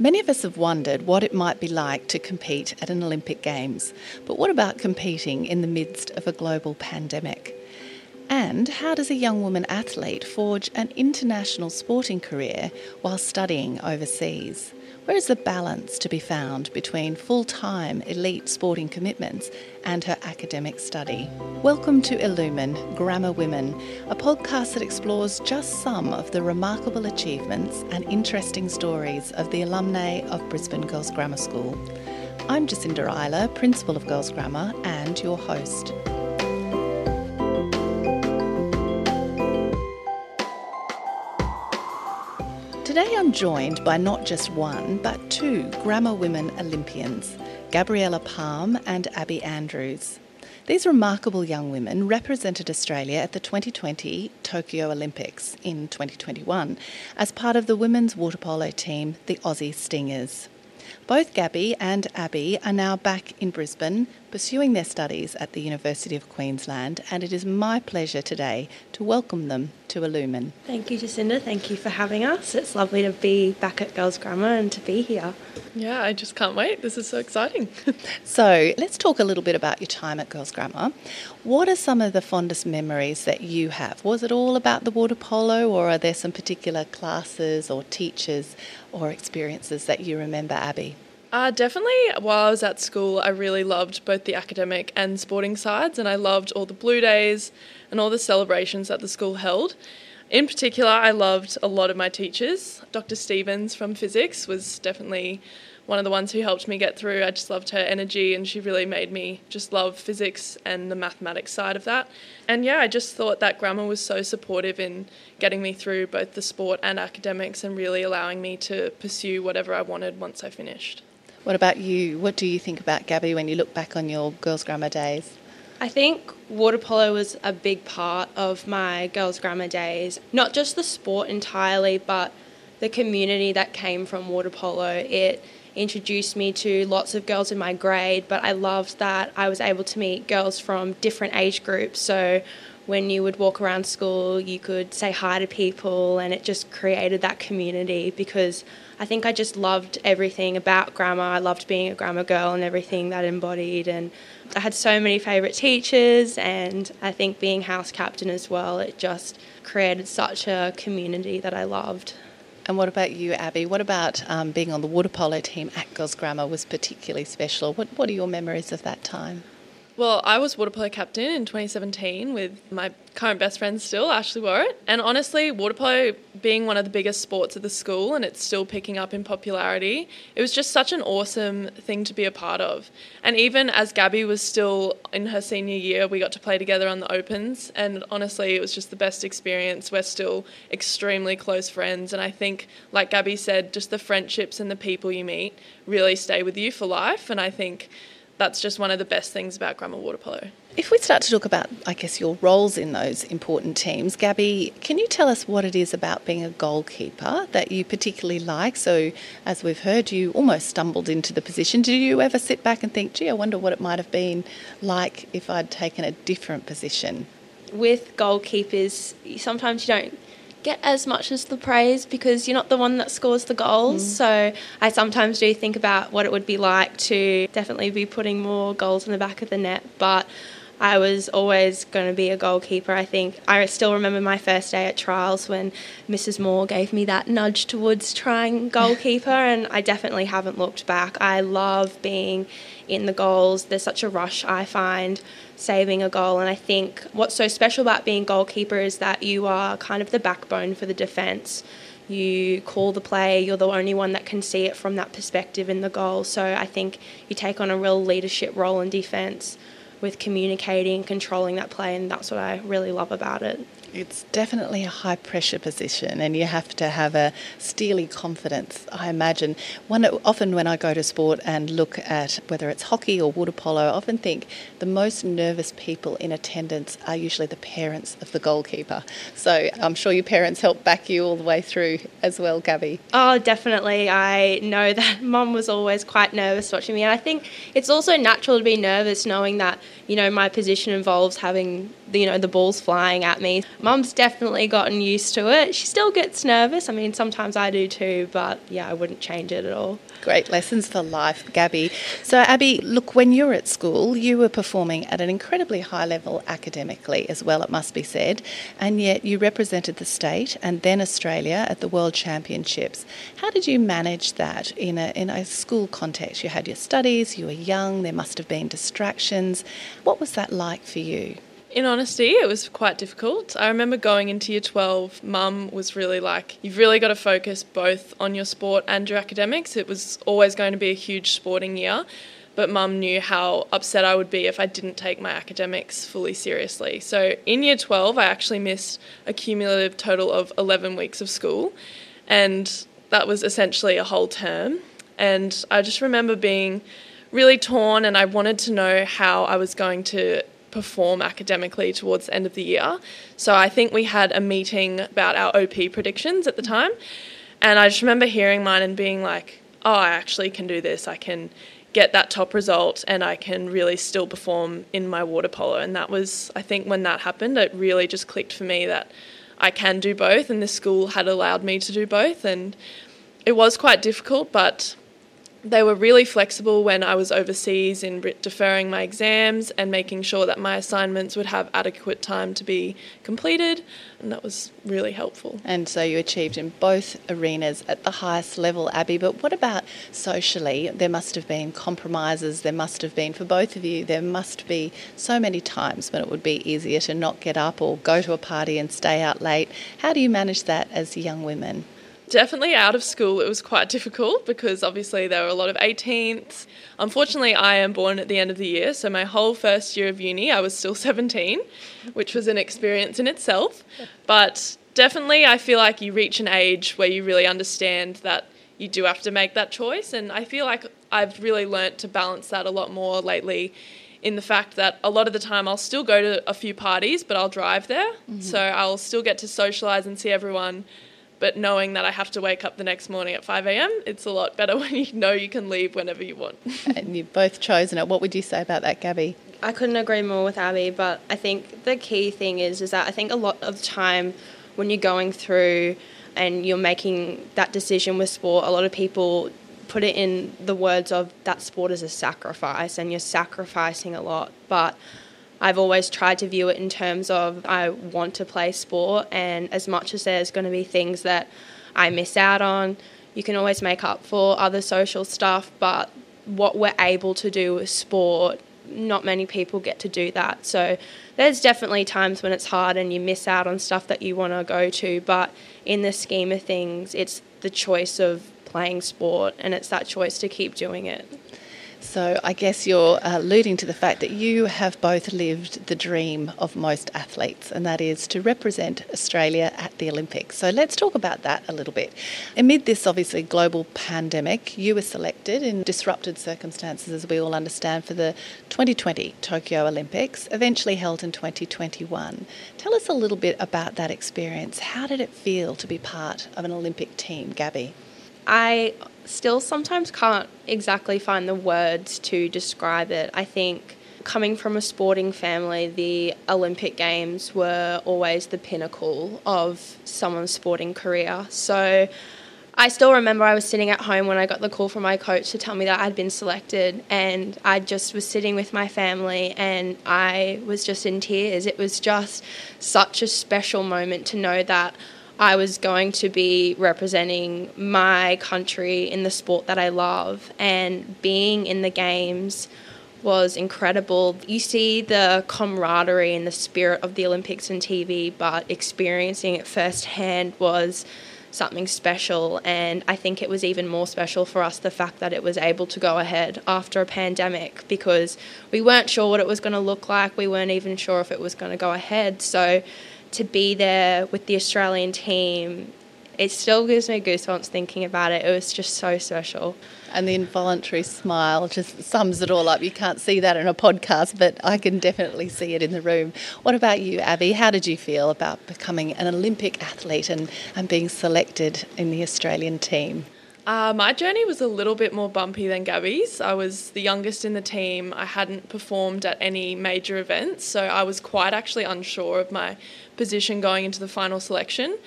Many of us have wondered what it might be like to compete at an Olympic Games, but what about competing in the midst of a global pandemic? And how does a young woman athlete forge an international sporting career while studying overseas? Where is the balance to be found between full time elite sporting commitments and her academic study? Welcome to Illumine Grammar Women, a podcast that explores just some of the remarkable achievements and interesting stories of the alumnae of Brisbane Girls Grammar School. I'm Jacinda Euler, Principal of Girls Grammar, and your host. Today I'm joined by not just one, but two Grammar Women Olympians, Gabriella Palm and Abby Andrews. These remarkable young women represented Australia at the 2020 Tokyo Olympics in 2021 as part of the women's water polo team, the Aussie Stingers. Both Gabby and Abby are now back in Brisbane pursuing their studies at the University of Queensland, and it is my pleasure today to welcome them to Illumine. Thank you, Jacinda. Thank you for having us. It's lovely to be back at Girls Grammar and to be here. Yeah, I just can't wait. This is so exciting. so, let's talk a little bit about your time at Girls Grammar. What are some of the fondest memories that you have? Was it all about the water polo, or are there some particular classes or teachers or experiences that you remember, Abby? Uh, definitely, while I was at school, I really loved both the academic and sporting sides, and I loved all the blue days and all the celebrations that the school held. In particular, I loved a lot of my teachers. Dr. Stevens from physics was definitely one of the ones who helped me get through. I just loved her energy, and she really made me just love physics and the mathematics side of that. And yeah, I just thought that grammar was so supportive in getting me through both the sport and academics and really allowing me to pursue whatever I wanted once I finished. What about you? What do you think about Gabby when you look back on your girls' grammar days? I think water polo was a big part of my girls' grammar days. Not just the sport entirely, but the community that came from water polo. It introduced me to lots of girls in my grade, but I loved that I was able to meet girls from different age groups. So when you would walk around school, you could say hi to people, and it just created that community because I think I just loved everything about grammar. I loved being a grammar girl and everything that embodied, and I had so many favourite teachers, and I think being house captain as well, it just created such a community that I loved. And what about you, Abby? What about um, being on the water polo team at Girls Grammar was particularly special? What, what are your memories of that time? Well, I was water polo captain in 2017 with my current best friend still, Ashley Warrett. And honestly, water polo being one of the biggest sports at the school and it's still picking up in popularity, it was just such an awesome thing to be a part of. And even as Gabby was still in her senior year, we got to play together on the Opens. And honestly, it was just the best experience. We're still extremely close friends. And I think, like Gabby said, just the friendships and the people you meet really stay with you for life. And I think that's just one of the best things about grammar water polo. If we start to talk about, I guess, your roles in those important teams, Gabby, can you tell us what it is about being a goalkeeper that you particularly like? So, as we've heard, you almost stumbled into the position. Did you ever sit back and think, gee, I wonder what it might have been like if I'd taken a different position? With goalkeepers, sometimes you don't get as much as the praise because you're not the one that scores the goals. Mm. So I sometimes do think about what it would be like to definitely be putting more goals in the back of the net, but I was always going to be a goalkeeper. I think I still remember my first day at trials when Mrs. Moore gave me that nudge towards trying goalkeeper, and I definitely haven't looked back. I love being in the goals. There's such a rush, I find, saving a goal. And I think what's so special about being goalkeeper is that you are kind of the backbone for the defence. You call the play, you're the only one that can see it from that perspective in the goal. So I think you take on a real leadership role in defence with communicating, controlling that play, and that's what I really love about it. It's definitely a high pressure position, and you have to have a steely confidence. I imagine. One often when I go to sport and look at whether it's hockey or water polo, I often think the most nervous people in attendance are usually the parents of the goalkeeper. So I'm sure your parents help back you all the way through as well, Gabby. Oh, definitely. I know that Mum was always quite nervous watching me, and I think it's also natural to be nervous knowing that you know my position involves having you know the balls flying at me. Mum's definitely gotten used to it. She still gets nervous. I mean, sometimes I do too, but yeah, I wouldn't change it at all. Great lessons for life, Gabby. So, Abby, look, when you were at school, you were performing at an incredibly high level academically as well, it must be said, and yet you represented the state and then Australia at the World Championships. How did you manage that in a, in a school context? You had your studies, you were young, there must have been distractions. What was that like for you? In honesty, it was quite difficult. I remember going into year 12, mum was really like, you've really got to focus both on your sport and your academics. It was always going to be a huge sporting year, but mum knew how upset I would be if I didn't take my academics fully seriously. So in year 12, I actually missed a cumulative total of 11 weeks of school, and that was essentially a whole term. And I just remember being really torn, and I wanted to know how I was going to perform academically towards the end of the year. So I think we had a meeting about our OP predictions at the time. And I just remember hearing mine and being like, oh, I actually can do this. I can get that top result and I can really still perform in my water polo. And that was, I think, when that happened, it really just clicked for me that I can do both. And this school had allowed me to do both. And it was quite difficult, but they were really flexible when I was overseas in deferring my exams and making sure that my assignments would have adequate time to be completed, and that was really helpful. And so you achieved in both arenas at the highest level, Abby. But what about socially? There must have been compromises, there must have been, for both of you, there must be so many times when it would be easier to not get up or go to a party and stay out late. How do you manage that as young women? Definitely out of school, it was quite difficult because obviously there were a lot of 18th. Unfortunately, I am born at the end of the year, so my whole first year of uni, I was still 17, which was an experience in itself. But definitely, I feel like you reach an age where you really understand that you do have to make that choice. And I feel like I've really learnt to balance that a lot more lately in the fact that a lot of the time I'll still go to a few parties, but I'll drive there. Mm-hmm. So I'll still get to socialise and see everyone but knowing that I have to wake up the next morning at 5 a.m., it's a lot better when you know you can leave whenever you want. and you've both chosen it. What would you say about that, Gabby? I couldn't agree more with Abby, but I think the key thing is is that I think a lot of the time when you're going through and you're making that decision with sport, a lot of people put it in the words of that sport is a sacrifice and you're sacrificing a lot. But I've always tried to view it in terms of I want to play sport, and as much as there's going to be things that I miss out on, you can always make up for other social stuff. But what we're able to do with sport, not many people get to do that. So there's definitely times when it's hard and you miss out on stuff that you want to go to. But in the scheme of things, it's the choice of playing sport, and it's that choice to keep doing it. So I guess you're uh, alluding to the fact that you have both lived the dream of most athletes, and that is to represent Australia at the Olympics. So let's talk about that a little bit. Amid this obviously global pandemic, you were selected in disrupted circumstances, as we all understand, for the 2020 Tokyo Olympics, eventually held in 2021. Tell us a little bit about that experience. How did it feel to be part of an Olympic team, Gabby? I still sometimes can't exactly find the words to describe it. I think coming from a sporting family, the Olympic Games were always the pinnacle of someone's sporting career. So I still remember I was sitting at home when I got the call from my coach to tell me that I'd been selected, and I just was sitting with my family and I was just in tears. It was just such a special moment to know that I was going to be representing my country in the sport that I love, and being in the games was incredible. You see the camaraderie and the spirit of the Olympics on TV, but experiencing it firsthand was something special. And I think it was even more special for us the fact that it was able to go ahead after a pandemic because we weren't sure what it was going to look like. We weren't even sure if it was going to go ahead. So to be there with the Australian team, it still gives me goosebumps thinking about it. It was just so special. And the involuntary smile just sums it all up. You can't see that in a podcast, but I can definitely see it in the room. What about you, Abby? How did you feel about becoming an Olympic athlete and, and being selected in the Australian team? Uh, my journey was a little bit more bumpy than Gabby's. I was the youngest in the team. I hadn't performed at any major events, so I was quite actually unsure of my position going into the final selection.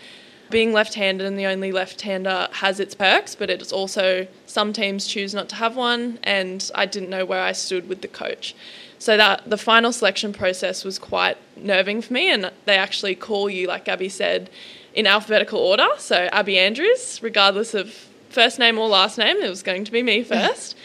Being left handed and the only left hander has its perks, but it's also some teams choose not to have one, and I didn't know where I stood with the coach. So that the final selection process was quite nerving for me, and they actually call you, like Gabby said, in alphabetical order. So Abby Andrews, regardless of first name or last name, it was going to be me first.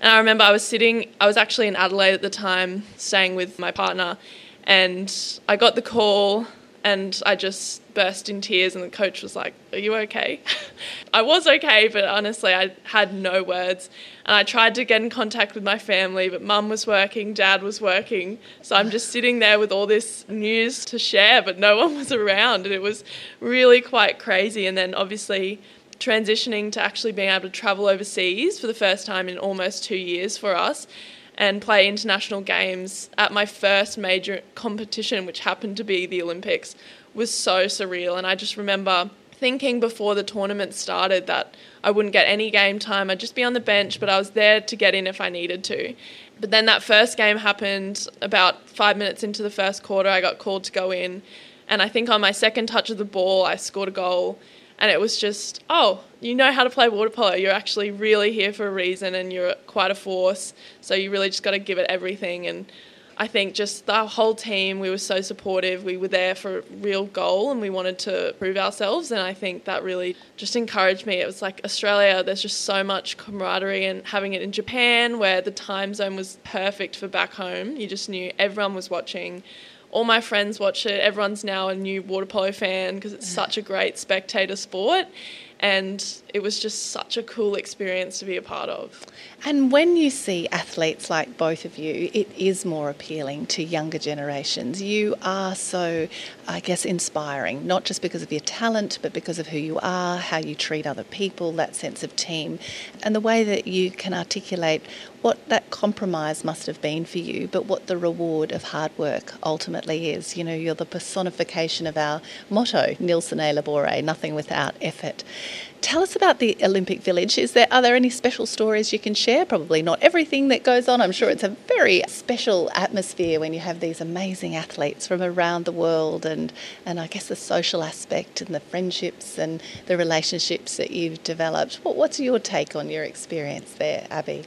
and I remember I was sitting, I was actually in Adelaide at the time, staying with my partner, and I got the call and I just burst in tears and the coach was like, "Are you okay?" I was okay, but honestly, I had no words. And I tried to get in contact with my family, but mum was working, dad was working. So I'm just sitting there with all this news to share, but no one was around and it was really quite crazy and then obviously transitioning to actually being able to travel overseas for the first time in almost 2 years for us and play international games at my first major competition, which happened to be the Olympics, was so surreal. And I just remember thinking before the tournament started that I wouldn't get any game time, I'd just be on the bench, but I was there to get in if I needed to. But then that first game happened about five minutes into the first quarter, I got called to go in. And I think on my second touch of the ball, I scored a goal and it was just oh you know how to play water polo. You're actually really here for a reason and you're quite a force. So you really just got to give it everything. And I think just the whole team we were so supportive. We were there for a real goal and we wanted to prove ourselves. And I think that really just encouraged me. It was like Australia there's just so much camaraderie and having it in Japan where the time zone was perfect for back home. You just knew everyone was watching all my friends watch it. Everyone's now a new water polo fan because it's such a great spectator sport. And it was just such a cool experience to be a part of. And when you see athletes like both of you, it is more appealing to younger generations. You are so, I guess, inspiring, not just because of your talent, but because of who you are, how you treat other people, that sense of team, and the way that you can articulate what that compromise must have been for you, but what the reward of hard work ultimately is. You know, you're the personification of our motto, nil sine labore, nothing without effort. Tell us about the Olympic Village. Is there are there any special stories you can share? Probably not everything that goes on. I'm sure it's a very special atmosphere when you have these amazing athletes from around the world and and I guess the social aspect and the friendships and the relationships that you've developed. What, what's your take on your experience there, Abby?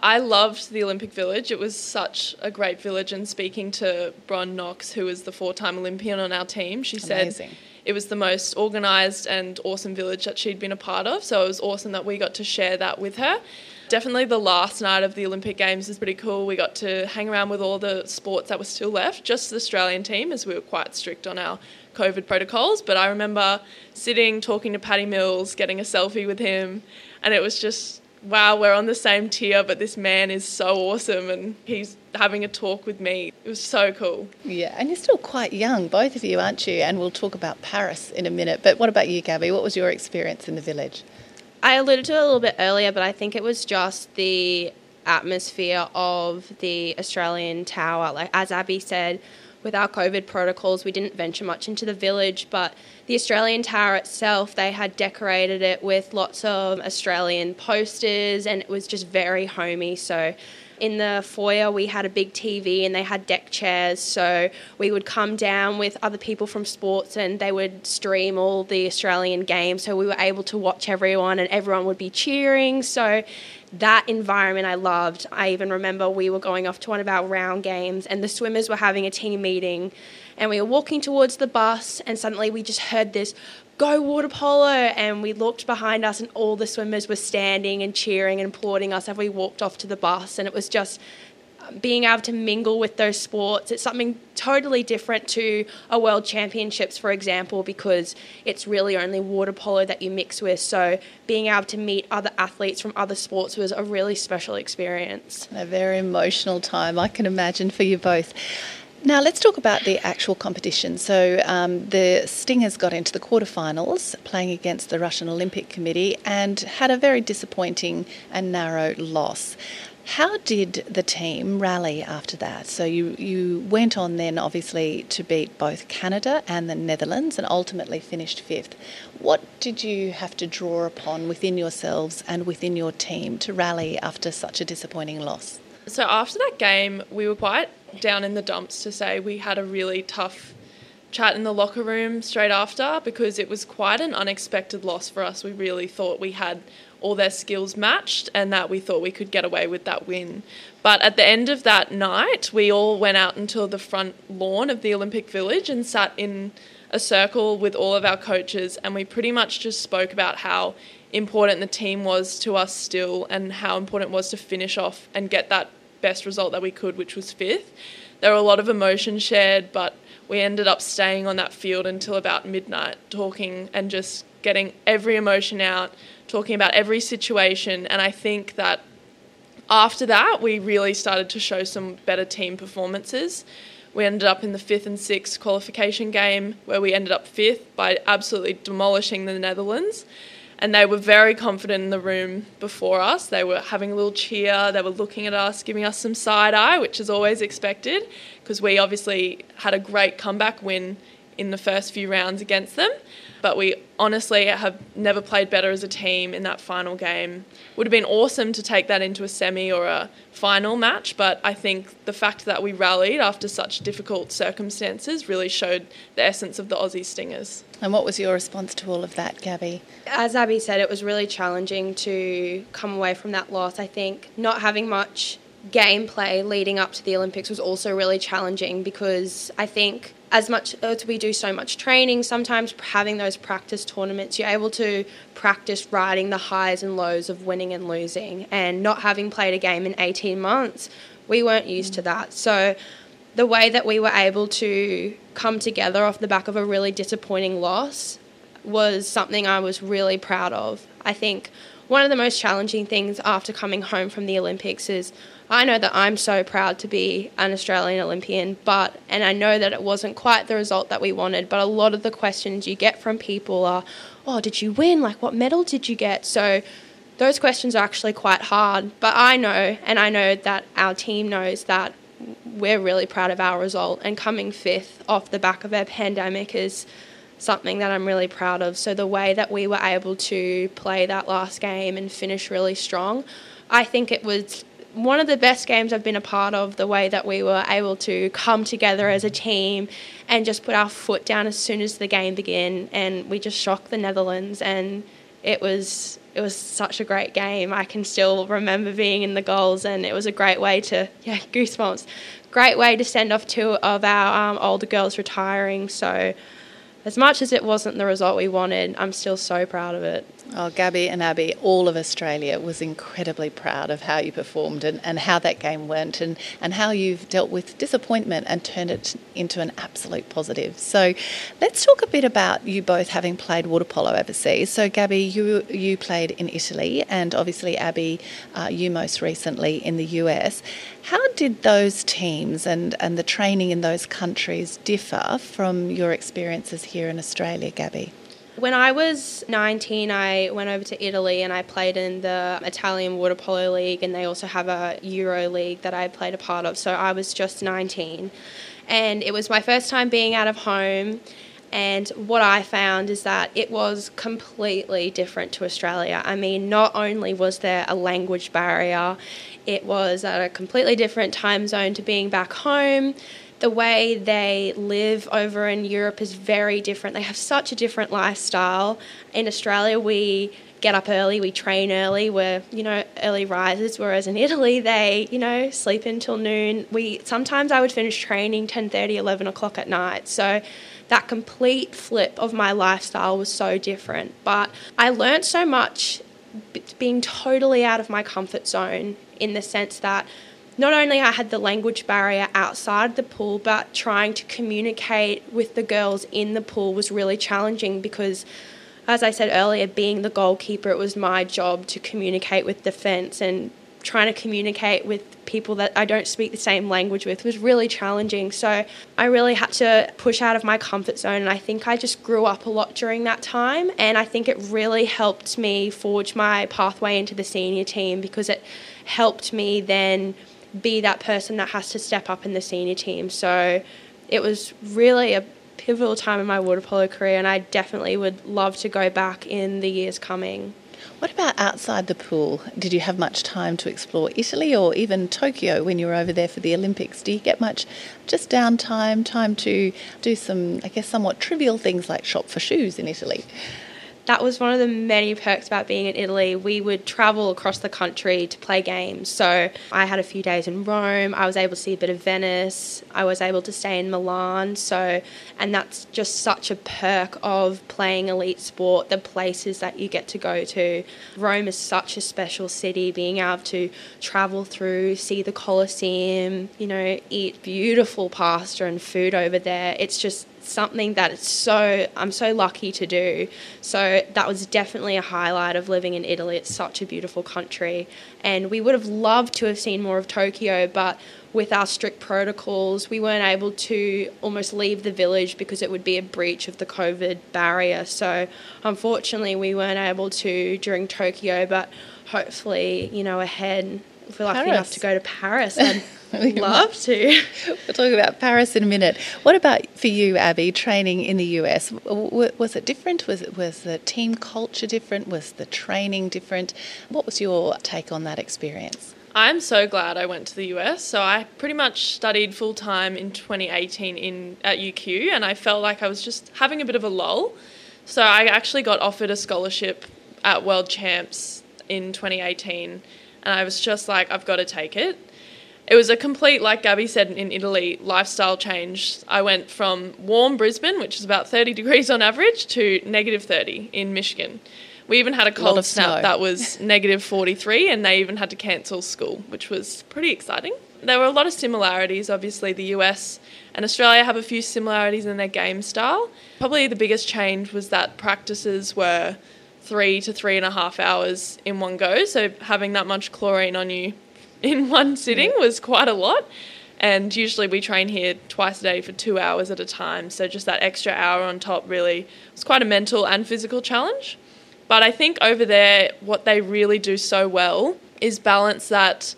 I loved the Olympic Village. It was such a great village. And speaking to Bron Knox, who was the four time Olympian on our team, she Amazing. said it was the most organised and awesome village that she'd been a part of. So it was awesome that we got to share that with her. Definitely the last night of the Olympic Games was pretty cool. We got to hang around with all the sports that were still left, just the Australian team, as we were quite strict on our COVID protocols. But I remember sitting, talking to Patty Mills, getting a selfie with him, and it was just wow, we're on the same tier, but this man is so awesome and he's having a talk with me. It was so cool. Yeah, and you're still quite young, both of you, aren't you? And we'll talk about Paris in a minute. But what about you, Gabby? What was your experience in the village? I alluded to it a little bit earlier, but I think it was just the atmosphere of the Australian Tower. Like, as Abby said, with our COVID protocols, we didn't venture much into the village, but the Australian Tower itself, they had decorated it with lots of Australian posters and it was just very homey. So in the foyer we had a big TV and they had deck chairs. So we would come down with other people from sports and they would stream all the Australian games. So we were able to watch everyone and everyone would be cheering. So that environment I loved. I even remember we were going off to one of our round games and the swimmers were having a team meeting and we were walking towards the bus and suddenly we just heard this go water polo and we looked behind us and all the swimmers were standing and cheering and applauding us as we walked off to the bus and it was just um, being able to mingle with those sports. It's something totally different to a world championships, for example, because it's really only water polo that you mix with. So being able to meet other athletes from other sports was a really special experience. A very emotional time, I can imagine, for you both. Now let's talk about the actual competition. So um, the Stingers got into the quarterfinals, playing against the Russian Olympic Committee, and had a very disappointing and narrow loss. How did the team rally after that? So you, you went on then obviously to beat both Canada and the Netherlands and ultimately finished fifth. What did you have to draw upon within yourselves and within your team to rally after such a disappointing loss? So after that game, we were quite down in the dumps to say we had a really tough chat in the locker room straight after because it was quite an unexpected loss for us. We really thought we had all their skills matched and that we thought we could get away with that win. But at the end of that night, we all went out into the front lawn of the Olympic Village and sat in a circle with all of our coaches and we pretty much just spoke about how important the team was to us still and how important it was to finish off and get that best result that we could, which was fifth. There were a lot of emotions shared, but we ended up staying on that field until about midnight, talking and just getting every emotion out, talking about every situation. And I think that after that, we really started to show some better team performances. We ended up in the fifth and sixth qualification game where we ended up fifth by absolutely demolishing the Netherlands. And they were very confident in the room before us. They were having a little cheer, they were looking at us, giving us some side eye, which is always expected because we obviously had a great comeback win in the first few rounds against them. But we honestly have never played better as a team in that final game. Would have been awesome to take that into a semi or a final match, but I think the fact that we rallied after such difficult circumstances really showed the essence of the Aussie Stingers. And what was your response to all of that, Gabby? As Abby said, it was really challenging to come away from that loss. I think not having much gameplay leading up to the Olympics was also really challenging because I think as much as we do so much training, sometimes having those practice tournaments, you're able to practice riding the highs and lows of winning and losing. And not having played a game in 18 months, we weren't used to that. So the way that we were able to come together off the back of a really disappointing loss was something I was really proud of. I think one of the most challenging things after coming home from the Olympics is I know that I'm so proud to be an Australian Olympian, but and I know that it wasn't quite the result that we wanted, but a lot of the questions you get from people are, "Oh, did you win? Like what medal did you get?" So those questions are actually quite hard, but I know and I know that our team knows that we're really proud of our result and coming fifth off the back of a pandemic is something that I'm really proud of. So the way that we were able to play that last game and finish really strong, I think it was one of the best games I've been a part of, the way that we were able to come together as a team and just put our foot down as soon as the game began and we just shocked the Netherlands and it was it was such a great game. I can still remember being in the goals and it was a great way to yeah, goosebumps. Great way to send off two of our um, older girls retiring. So as much as it wasn't the result we wanted, I'm still so proud of it. Oh, Gabby and Abby, all of Australia was incredibly proud of how you performed and, and how that game went and, and how you've dealt with disappointment and turned it into an absolute positive. So let's talk a bit about you both having played water polo overseas. So, Gabby, you, you played in Italy, and obviously, Abby, uh, you most recently in the US. How did those teams and, and the training in those countries differ from your experiences here in Australia, Gabby? When I was 19, I went over to Italy and I played in the Italian Water Polo League, and they also have a Euro League that I played a part of. So I was just 19. And it was my first time being out of home. And what I found is that it was completely different to Australia. I mean, not only was there a language barrier, it was at a completely different time zone to being back home the way they live over in Europe is very different. They have such a different lifestyle. In Australia, we get up early, we train early, we're, you know, early risers, whereas in Italy, they, you know, sleep until noon. We sometimes I would finish training 10:30, 11 o'clock at night. So that complete flip of my lifestyle was so different. But I learned so much being totally out of my comfort zone in the sense that not only I had the language barrier outside the pool, but trying to communicate with the girls in the pool was really challenging because, as I said earlier, being the goalkeeper, it was my job to communicate with defence and trying to communicate with people that I don't speak the same language with was really challenging. So I really had to push out of my comfort zone. And I think I just grew up a lot during that time. And I think it really helped me forge my pathway into the senior team because it helped me then be that person that has to step up in the senior team. So it was really a pivotal time in my water polo career, and I definitely would love to go back in the years coming. What about outside the pool? Did you have much time to explore Italy or even Tokyo when you were over there for the Olympics? Do you get much just downtime, time to do some, I guess, somewhat trivial things like shop for shoes in Italy? That was one of the many perks about being in Italy. We would travel across the country to play games. So I had a few days in Rome. I was able to see a bit of Venice. I was able to stay in Milan. So, and that's just such a perk of playing elite sport, the places that you get to go to. Rome is such a special city, being able to travel through, see the Colosseum, you know, eat beautiful pasta and food over there. It's just something that it's so I'm so lucky to do. So that was definitely a highlight of living in Italy. It's such a beautiful country, and we would have loved to have seen more of Tokyo, but with our strict protocols, we weren't able to almost leave the village because it would be a breach of the COVID barrier. So unfortunately, we weren't able to during Tokyo, but hopefully, you know, ahead we're lucky Paris. enough to go to Paris, I'd love to. We'll talk about Paris in a minute. What about for you, Abby? Training in the US was it different? Was it was the team culture different? Was the training different? What was your take on that experience? I'm so glad I went to the US. So I pretty much studied full time in 2018 in at UQ, and I felt like I was just having a bit of a lull. So I actually got offered a scholarship at World Champs in 2018 and I was just like, I've got to take it. It was a complete, like Gabby said in Italy, lifestyle change. I went from warm Brisbane, which is about 30 degrees on average, to negative 30 in Michigan. We even had a cold a snap snow. that was negative 43, and they even had to cancel school, which was pretty exciting. There were a lot of similarities. Obviously, the US and Australia have a few similarities in their game style. Probably the biggest change was that practices were three to three and a half hours in one go. So having that much chlorine on you in one sitting yeah. was quite a lot. And usually we train here twice a day for two hours at a time. So just that extra hour on top really was quite a mental and physical challenge. But I think over there, what they really do so well is balance that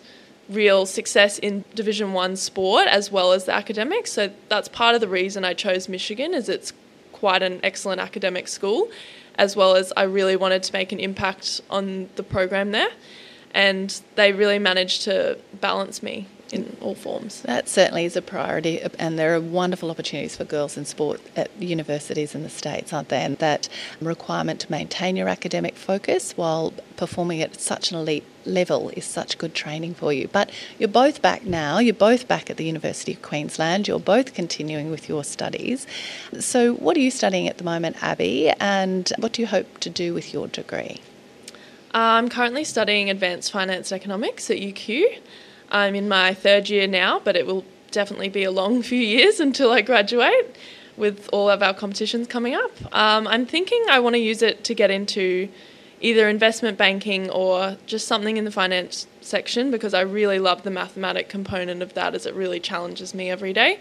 real success in Division One sport as well as the academics. So that's part of the reason I chose Michigan, is it's quite an excellent academic school as well as I really wanted to make an impact on the program there. And they really managed to balance me in all forms. That certainly is a priority, and there are wonderful opportunities for girls in sport at universities in the States, aren't there? And that requirement to maintain your academic focus while performing at such an elite level is such good training for you. But you're both back now, you're both back at the University of Queensland, you're both continuing with your studies. So, what are you studying at the moment, Abby, and what do you hope to do with your degree? Uh, I'm currently studying advanced finance economics at UQ. I'm in my third year now, but it will definitely be a long few years until I graduate with all of our competitions coming up. Um, I'm thinking I want to use it to get into either investment banking or just something in the finance section because I really love the mathematic component of that as it really challenges me every day.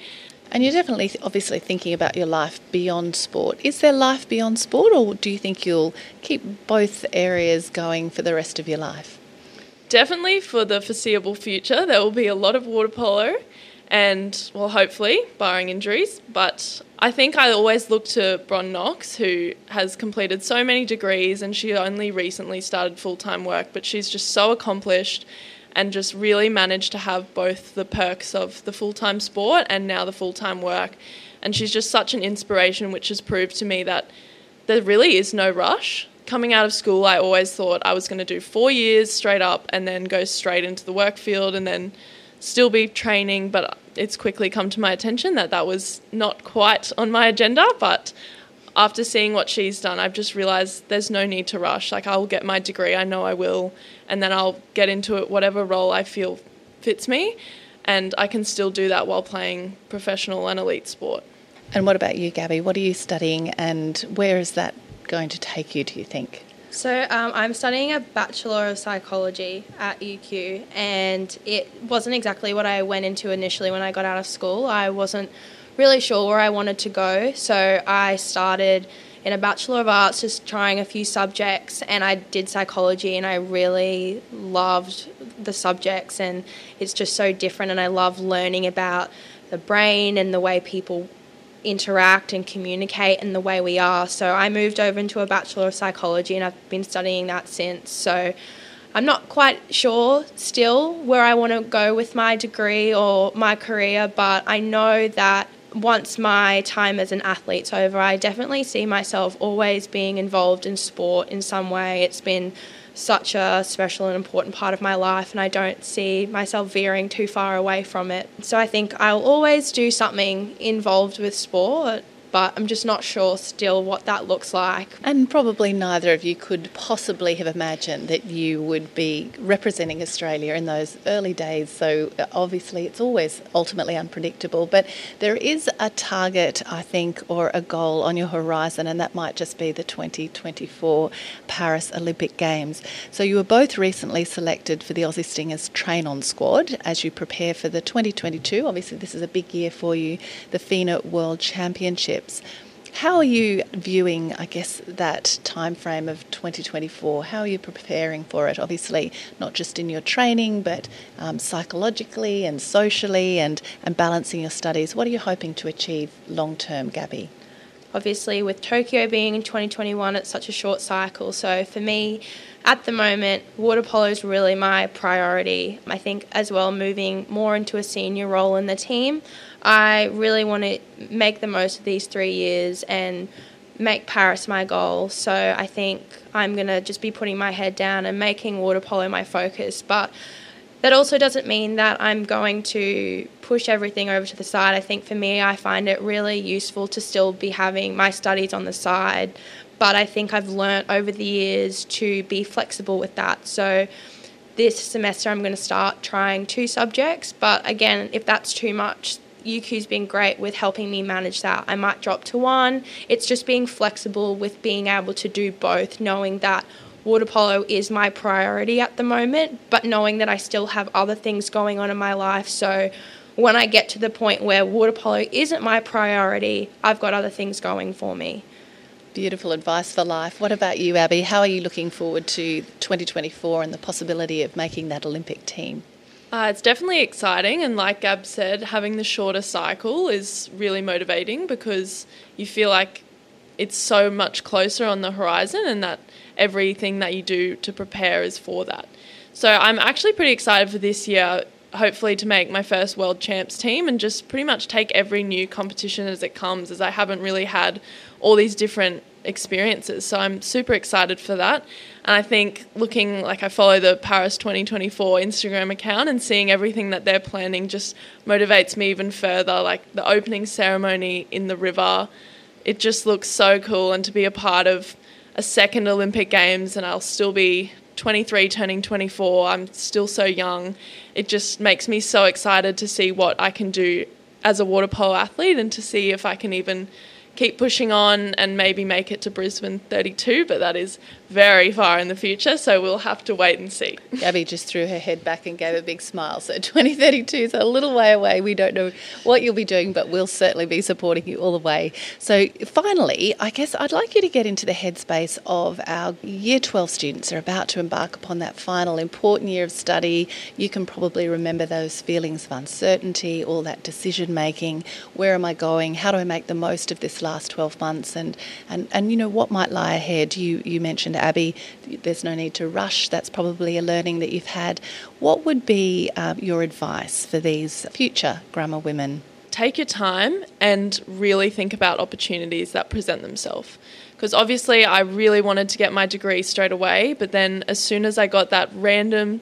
And you're definitely obviously thinking about your life beyond sport. Is there life beyond sport, or do you think you'll keep both areas going for the rest of your life? Definitely for the foreseeable future, there will be a lot of water polo and, well, hopefully, barring injuries. But I think I always look to Bron Knox, who has completed so many degrees and she only recently started full time work, but she's just so accomplished and just really managed to have both the perks of the full time sport and now the full time work. And she's just such an inspiration, which has proved to me that there really is no rush coming out of school, I always thought I was going to do four years straight up and then go straight into the work field and then still be training. But it's quickly come to my attention that that was not quite on my agenda. But after seeing what she's done, I've just realised there's no need to rush. Like, I'll get my degree, I know I will, and then I'll get into it, whatever role I feel fits me. And I can still do that while playing professional and elite sport. And what about you, Gabby? What are you studying and where is that going to take you, do you think? So um, I'm studying a Bachelor of Psychology at UQ, and it wasn't exactly what I went into initially when I got out of school. I wasn't really sure where I wanted to go, so I started in a Bachelor of Arts, just trying a few subjects, and I did psychology, and I really loved the subjects, and it's just so different, and I love learning about the brain and the way people interact and communicate and the way we are. So I moved over into a Bachelor of Psychology and I've been studying that since. So I'm not quite sure still where I want to go with my degree or my career, but I know that once my time as an athlete's over, I definitely see myself always being involved in sport in some way. It's been such a special and important part of my life, and I don't see myself veering too far away from it. So I think I'll always do something involved with sport but I'm just not sure still what that looks like. And probably neither of you could possibly have imagined that you would be representing Australia in those early days. So uh, obviously, it's always ultimately unpredictable, but there is a target, I think, or a goal on your horizon, and that might just be the 2024 Paris Olympic Games. So you were both recently selected for the Aussie Stingers train on squad as you prepare for the 2022. Obviously, this is a big year for you, the FINA World Championship. How are you viewing, I guess, that time frame of 2024? How are you preparing for it? Obviously, not just in your training, but um, psychologically and socially and, and balancing your studies. What are you hoping to achieve long term, Gabby? Obviously, with Tokyo being in 2021, it's such a short cycle. So for me, at the moment, water polo is really my priority. I think as well, moving more into a senior role in the team. I really want to make the most of these three years and make Paris my goal. So I think I'm going to just be putting my head down and making water polo my focus. But that also doesn't mean that I'm going to push everything over to the side. I think for me, I find it really useful to still be having my studies on the side. But I think I've learnt over the years to be flexible with that. So this semester, I'm going to start trying two subjects. But again, if that's too much, UQ's been great with helping me manage that. I might drop to one. It's just being flexible with being able to do both, knowing that water polo is my priority at the moment, but knowing that I still have other things going on in my life. So when I get to the point where water polo isn't my priority, I've got other things going for me. Beautiful advice for life. What about you, Abby? How are you looking forward to 2024 and the possibility of making that Olympic team? Uh, it's definitely exciting, and like Gab said, having the shorter cycle is really motivating because you feel like it's so much closer on the horizon, and that everything that you do to prepare is for that. So I'm actually pretty excited for this year, hopefully, to make my first World Champs team and just pretty much take every new competition as it comes, as I haven't really had all these different experiences. So I'm super excited for that. And I think looking like I follow the Paris 2024 Instagram account and seeing everything that they're planning just motivates me even further. Like the opening ceremony in the river, it just looks so cool. And to be a part of a second Olympic Games and I'll still be 23 turning 24, I'm still so young. It just makes me so excited to see what I can do as a water polo athlete and to see if I can even keep pushing on and maybe make it to Brisbane 32, but that is very far in the future, so we'll have to wait and see. Gabby just threw her head back and gave a big smile. So 2032 is a little way away. We don't know what you'll be doing, but we'll certainly be supporting you all the way. So finally, I guess I'd like you to get into the headspace of our Year 12 students are about to embark upon that final important year of study. You can probably remember those feelings of uncertainty, all that decision making. Where am I going? How do I make the most of this last 12 months? And, and, and you know, what might lie ahead? You, you mentioned Abby, there's no need to rush. That's probably a learning that you've had. What would be uh, your advice for these future grammar women? Take your time and really think about opportunities that present themselves. Because obviously, I really wanted to get my degree straight away, but then as soon as I got that random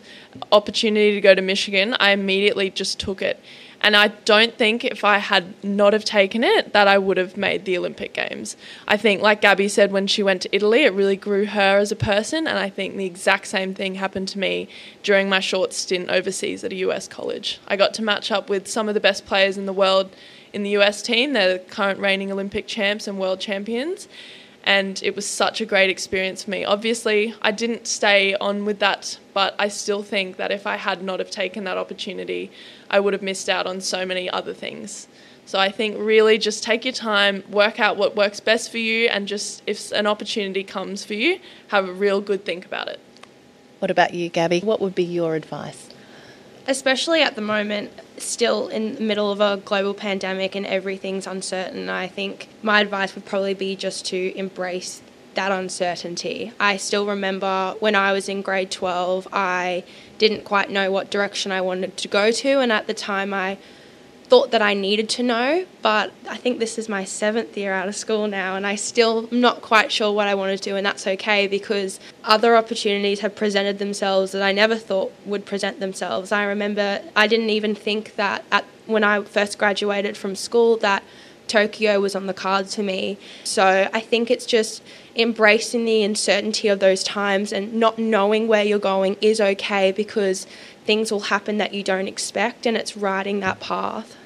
opportunity to go to Michigan, I immediately just took it. And I don't think if I had not have taken it that I would have made the Olympic Games. I think like Gabby said when she went to Italy, it really grew her as a person and I think the exact same thing happened to me during my short stint overseas at a US college. I got to match up with some of the best players in the world in the US team. They're the current reigning Olympic champs and world champions. and it was such a great experience for me. Obviously, I didn't stay on with that, but I still think that if I had not have taken that opportunity, I would have missed out on so many other things. So I think really just take your time, work out what works best for you, and just if an opportunity comes for you, have a real good think about it. What about you, Gabby? What would be your advice? Especially at the moment, still in the middle of a global pandemic and everything's uncertain, I think my advice would probably be just to embrace that uncertainty. I still remember when I was in grade 12, I didn't quite know what direction I wanted to go to, and at the time, I thought that I needed to know, but I think this is my seventh year out of school now, and I still am not quite sure what I want to do, and that's okay because other opportunities have presented themselves that I never thought would present themselves. I remember I didn't even think that at, when I first graduated from school that Tokyo was on the cards for me. So I think it's just embracing the uncertainty of those times and not knowing where you're going is okay because things will happen that you don't expect and it's riding that path.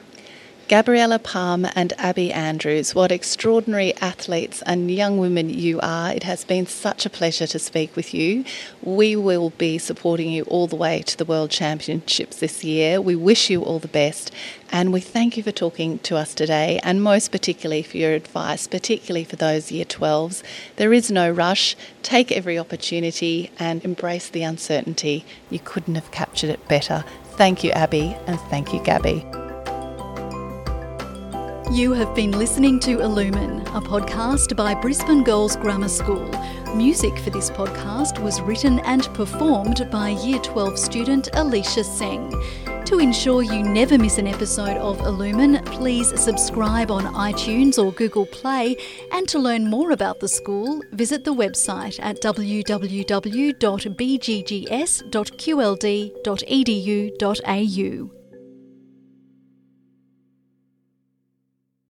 Gabriella Palm and Abby Andrews, what extraordinary athletes and young women you are. It has been such a pleasure to speak with you. We will be supporting you all the way to the World Championships this year. We wish you all the best and we thank you for talking to us today and most particularly for your advice, particularly for those year 12s. There is no rush. Take every opportunity and embrace the uncertainty. You couldn't have captured it better. Thank you, Abby, and thank you, Gabby. You have been listening to Illumine, a podcast by Brisbane Girls Grammar School. Music for this podcast was written and performed by Year 12 student Alicia Singh. To ensure you never miss an episode of Illumine, please subscribe on iTunes or Google Play. And to learn more about the school, visit the website at www.bggs.qld.edu.au.